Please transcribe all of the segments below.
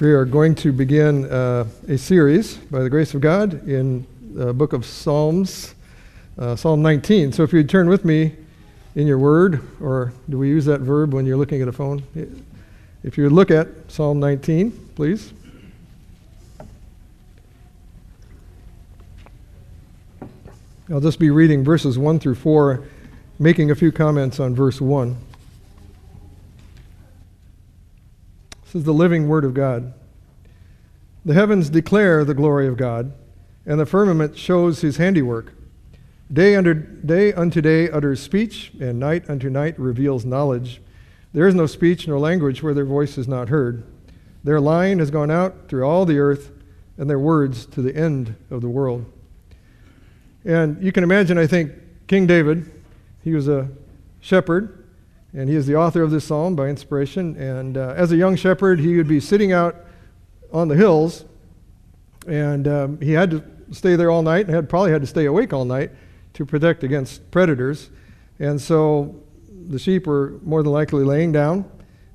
We are going to begin uh, a series by the grace of God in the book of Psalms, uh, Psalm 19. So if you'd turn with me in your word, or do we use that verb when you're looking at a phone? If you would look at Psalm 19, please. I'll just be reading verses 1 through 4, making a few comments on verse 1. This is the living Word of God. The heavens declare the glory of God, and the firmament shows his handiwork. Day unto day, unto day utters speech, and night unto night reveals knowledge. There is no speech nor language where their voice is not heard. Their line has gone out through all the earth, and their words to the end of the world. And you can imagine, I think, King David, he was a shepherd, and he is the author of this psalm by inspiration. And uh, as a young shepherd, he would be sitting out on the hills, and um, he had to stay there all night, and had probably had to stay awake all night to protect against predators. And so the sheep were more than likely laying down,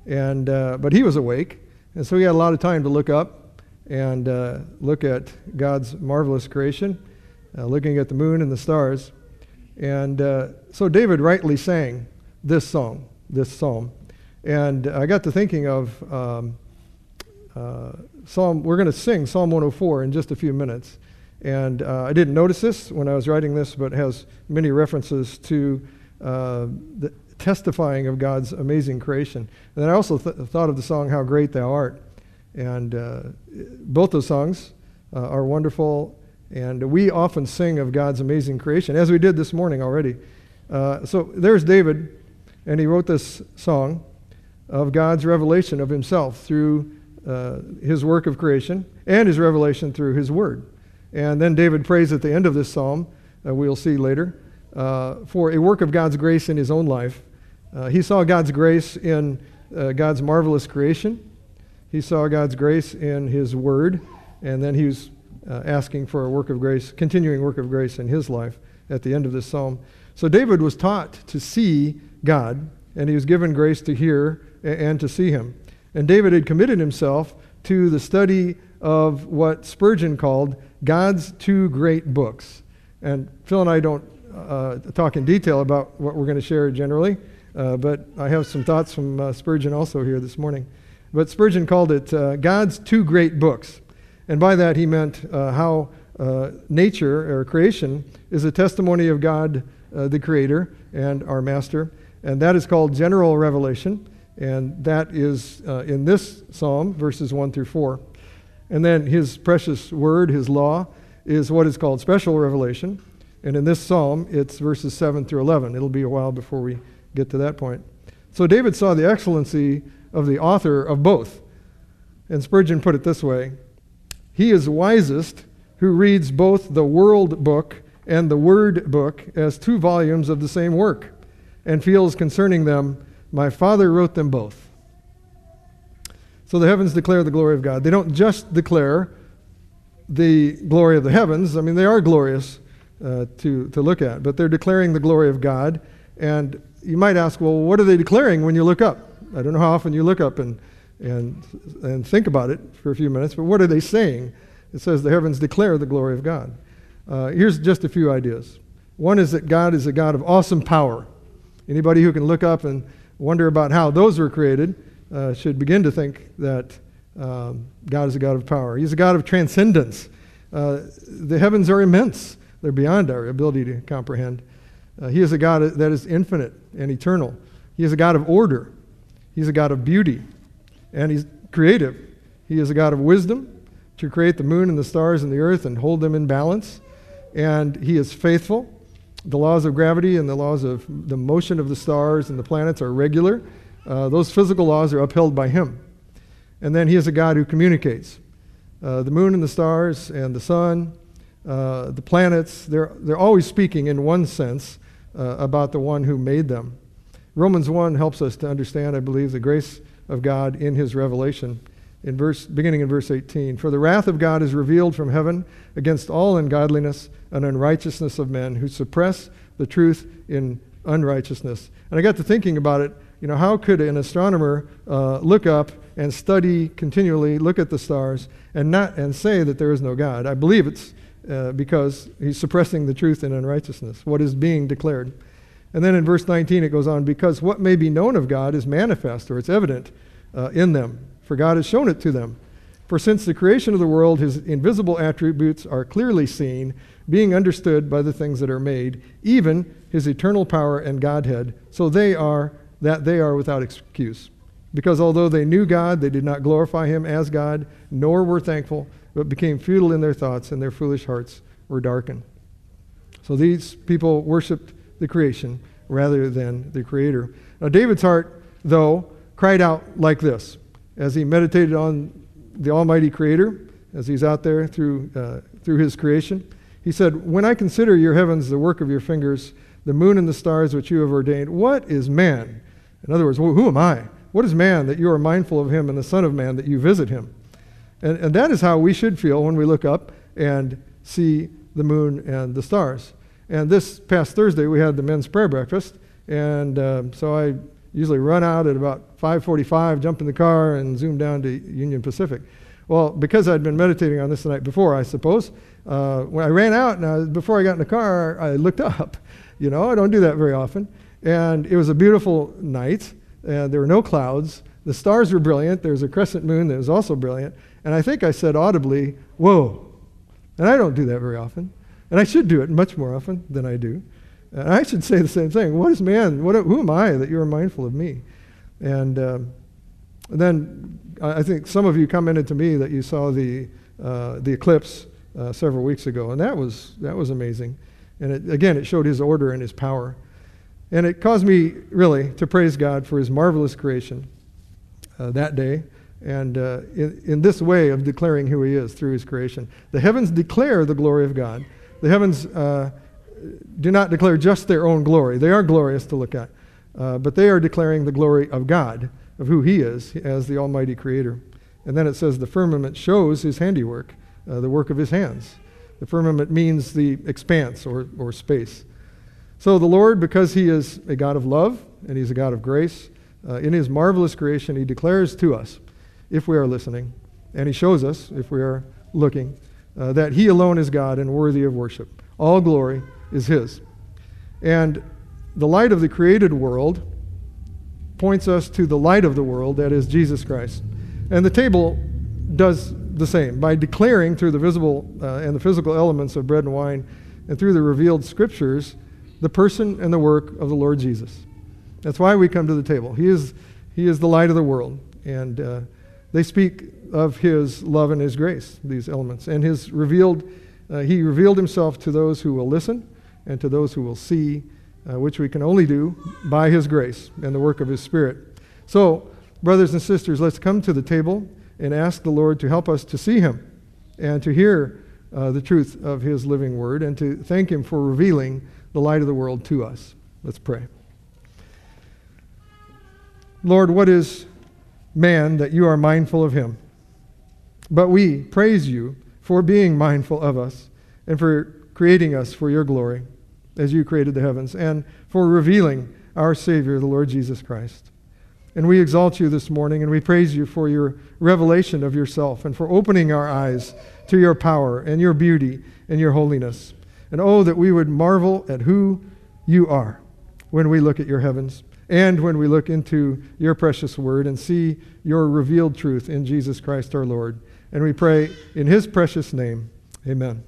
and uh, but he was awake, and so he had a lot of time to look up and uh, look at God's marvelous creation, uh, looking at the moon and the stars. And uh, so David rightly sang this song this psalm. And I got to thinking of um, uh, Psalm, we're going to sing Psalm 104 in just a few minutes. And uh, I didn't notice this when I was writing this, but it has many references to uh, the testifying of God's amazing creation. And then I also th- thought of the song, How Great Thou Art. And uh, both those songs uh, are wonderful. And we often sing of God's amazing creation, as we did this morning already. Uh, so there's David and he wrote this song of God's revelation of himself through uh, his work of creation and his revelation through his word. And then David prays at the end of this psalm, uh, we'll see later, uh, for a work of God's grace in his own life. Uh, he saw God's grace in uh, God's marvelous creation, he saw God's grace in his word, and then he was uh, asking for a work of grace, continuing work of grace in his life at the end of this psalm. So David was taught to see God, and he was given grace to hear and to see him. And David had committed himself to the study of what Spurgeon called God's two great books. And Phil and I don't uh, talk in detail about what we're going to share generally, uh, but I have some thoughts from uh, Spurgeon also here this morning. But Spurgeon called it uh, God's two great books. And by that he meant uh, how uh, nature or creation is a testimony of God, the Creator, and our Master and that is called general revelation, and that is uh, in this psalm, verses 1 through 4. And then his precious word, his law, is what is called special revelation. And in this psalm, it's verses 7 through 11. It'll be a while before we get to that point. So David saw the excellency of the author of both. And Spurgeon put it this way He is wisest who reads both the world book and the word book as two volumes of the same work and feels concerning them, My Father wrote them both. So the heavens declare the glory of God. They don't just declare the glory of the heavens, I mean, they are glorious uh, to, to look at, but they're declaring the glory of God. And you might ask, well, what are they declaring when you look up? I don't know how often you look up and, and, and think about it for a few minutes, but what are they saying? It says the heavens declare the glory of God. Uh, here's just a few ideas. One is that God is a God of awesome power. Anybody who can look up and wonder about how those were created uh, should begin to think that um, God is a God of power. He's a God of transcendence. Uh, the heavens are immense, they're beyond our ability to comprehend. Uh, he is a God that is infinite and eternal. He is a God of order. He's a God of beauty. And He's creative. He is a God of wisdom to create the moon and the stars and the earth and hold them in balance. And He is faithful the laws of gravity and the laws of the motion of the stars and the planets are regular. Uh, those physical laws are upheld by him. And then he is a God who communicates. Uh, the moon and the stars and the sun, uh, the planets, they're, they're always speaking in one sense uh, about the one who made them. Romans 1 helps us to understand, I believe, the grace of God in his revelation in verse, beginning in verse 18. For the wrath of God is revealed from heaven against all ungodliness and unrighteousness of men who suppress the truth in unrighteousness. And I got to thinking about it. You know, how could an astronomer uh, look up and study continually, look at the stars, and, not, and say that there is no God. I believe it's uh, because he's suppressing the truth in unrighteousness, what is being declared. And then in verse 19 it goes on, because what may be known of God is manifest, or it's evident uh, in them, for God has shown it to them. For since the creation of the world, his invisible attributes are clearly seen, being understood by the things that are made, even his eternal power and Godhead, so they are that they are without excuse. Because although they knew God, they did not glorify him as God, nor were thankful, but became futile in their thoughts, and their foolish hearts were darkened. So these people worshiped the creation rather than the Creator. Now, David's heart, though, cried out like this as he meditated on the Almighty Creator, as he's out there through, uh, through his creation. He said, When I consider your heavens, the work of your fingers, the moon and the stars which you have ordained, what is man? In other words, who am I? What is man that you are mindful of him, and the Son of Man that you visit him? And, and that is how we should feel when we look up and see the moon and the stars. And this past Thursday, we had the men's prayer breakfast. And um, so I usually run out at about 5.45, jump in the car, and zoom down to Union Pacific. Well, because I'd been meditating on this the night before, I suppose, uh, when I ran out, and I, before I got in the car, I looked up. You know, I don't do that very often. And it was a beautiful night. and there were no clouds. The stars were brilliant. There was a crescent moon that was also brilliant. And I think I said audibly, Whoa. And I don't do that very often. And I should do it much more often than I do. And I should say the same thing. What is man? What, who am I that you are mindful of me? And um, then I think some of you commented to me that you saw the, uh, the eclipse uh, several weeks ago, and that was, that was amazing. And it, again, it showed his order and his power. And it caused me really to praise God for his marvelous creation uh, that day and uh, in, in this way of declaring who he is through his creation. The heavens declare the glory of God. The heavens uh, do not declare just their own glory, they are glorious to look at, uh, but they are declaring the glory of God, of who he is as the Almighty Creator. And then it says the firmament shows his handiwork, uh, the work of his hands. The firmament means the expanse or, or space. So the Lord, because he is a God of love and he's a God of grace, uh, in his marvelous creation, he declares to us if we are listening, and He shows us, if we are looking, uh, that He alone is God and worthy of worship. All glory is His. And the light of the created world points us to the light of the world, that is Jesus Christ. And the table does the same by declaring through the visible uh, and the physical elements of bread and wine and through the revealed scriptures the person and the work of the Lord Jesus. That's why we come to the table. He is, he is the light of the world. And uh, they speak of his love and his grace, these elements. And his revealed, uh, he revealed himself to those who will listen and to those who will see, uh, which we can only do by his grace and the work of his Spirit. So, brothers and sisters, let's come to the table and ask the Lord to help us to see him and to hear uh, the truth of his living word and to thank him for revealing the light of the world to us. Let's pray. Lord, what is man that you are mindful of him. But we praise you for being mindful of us and for creating us for your glory as you created the heavens and for revealing our Savior, the Lord Jesus Christ. And we exalt you this morning and we praise you for your revelation of yourself and for opening our eyes to your power and your beauty and your holiness. And oh, that we would marvel at who you are when we look at your heavens and when we look into your precious word and see your revealed truth in Jesus Christ our Lord. And we pray in his precious name, amen.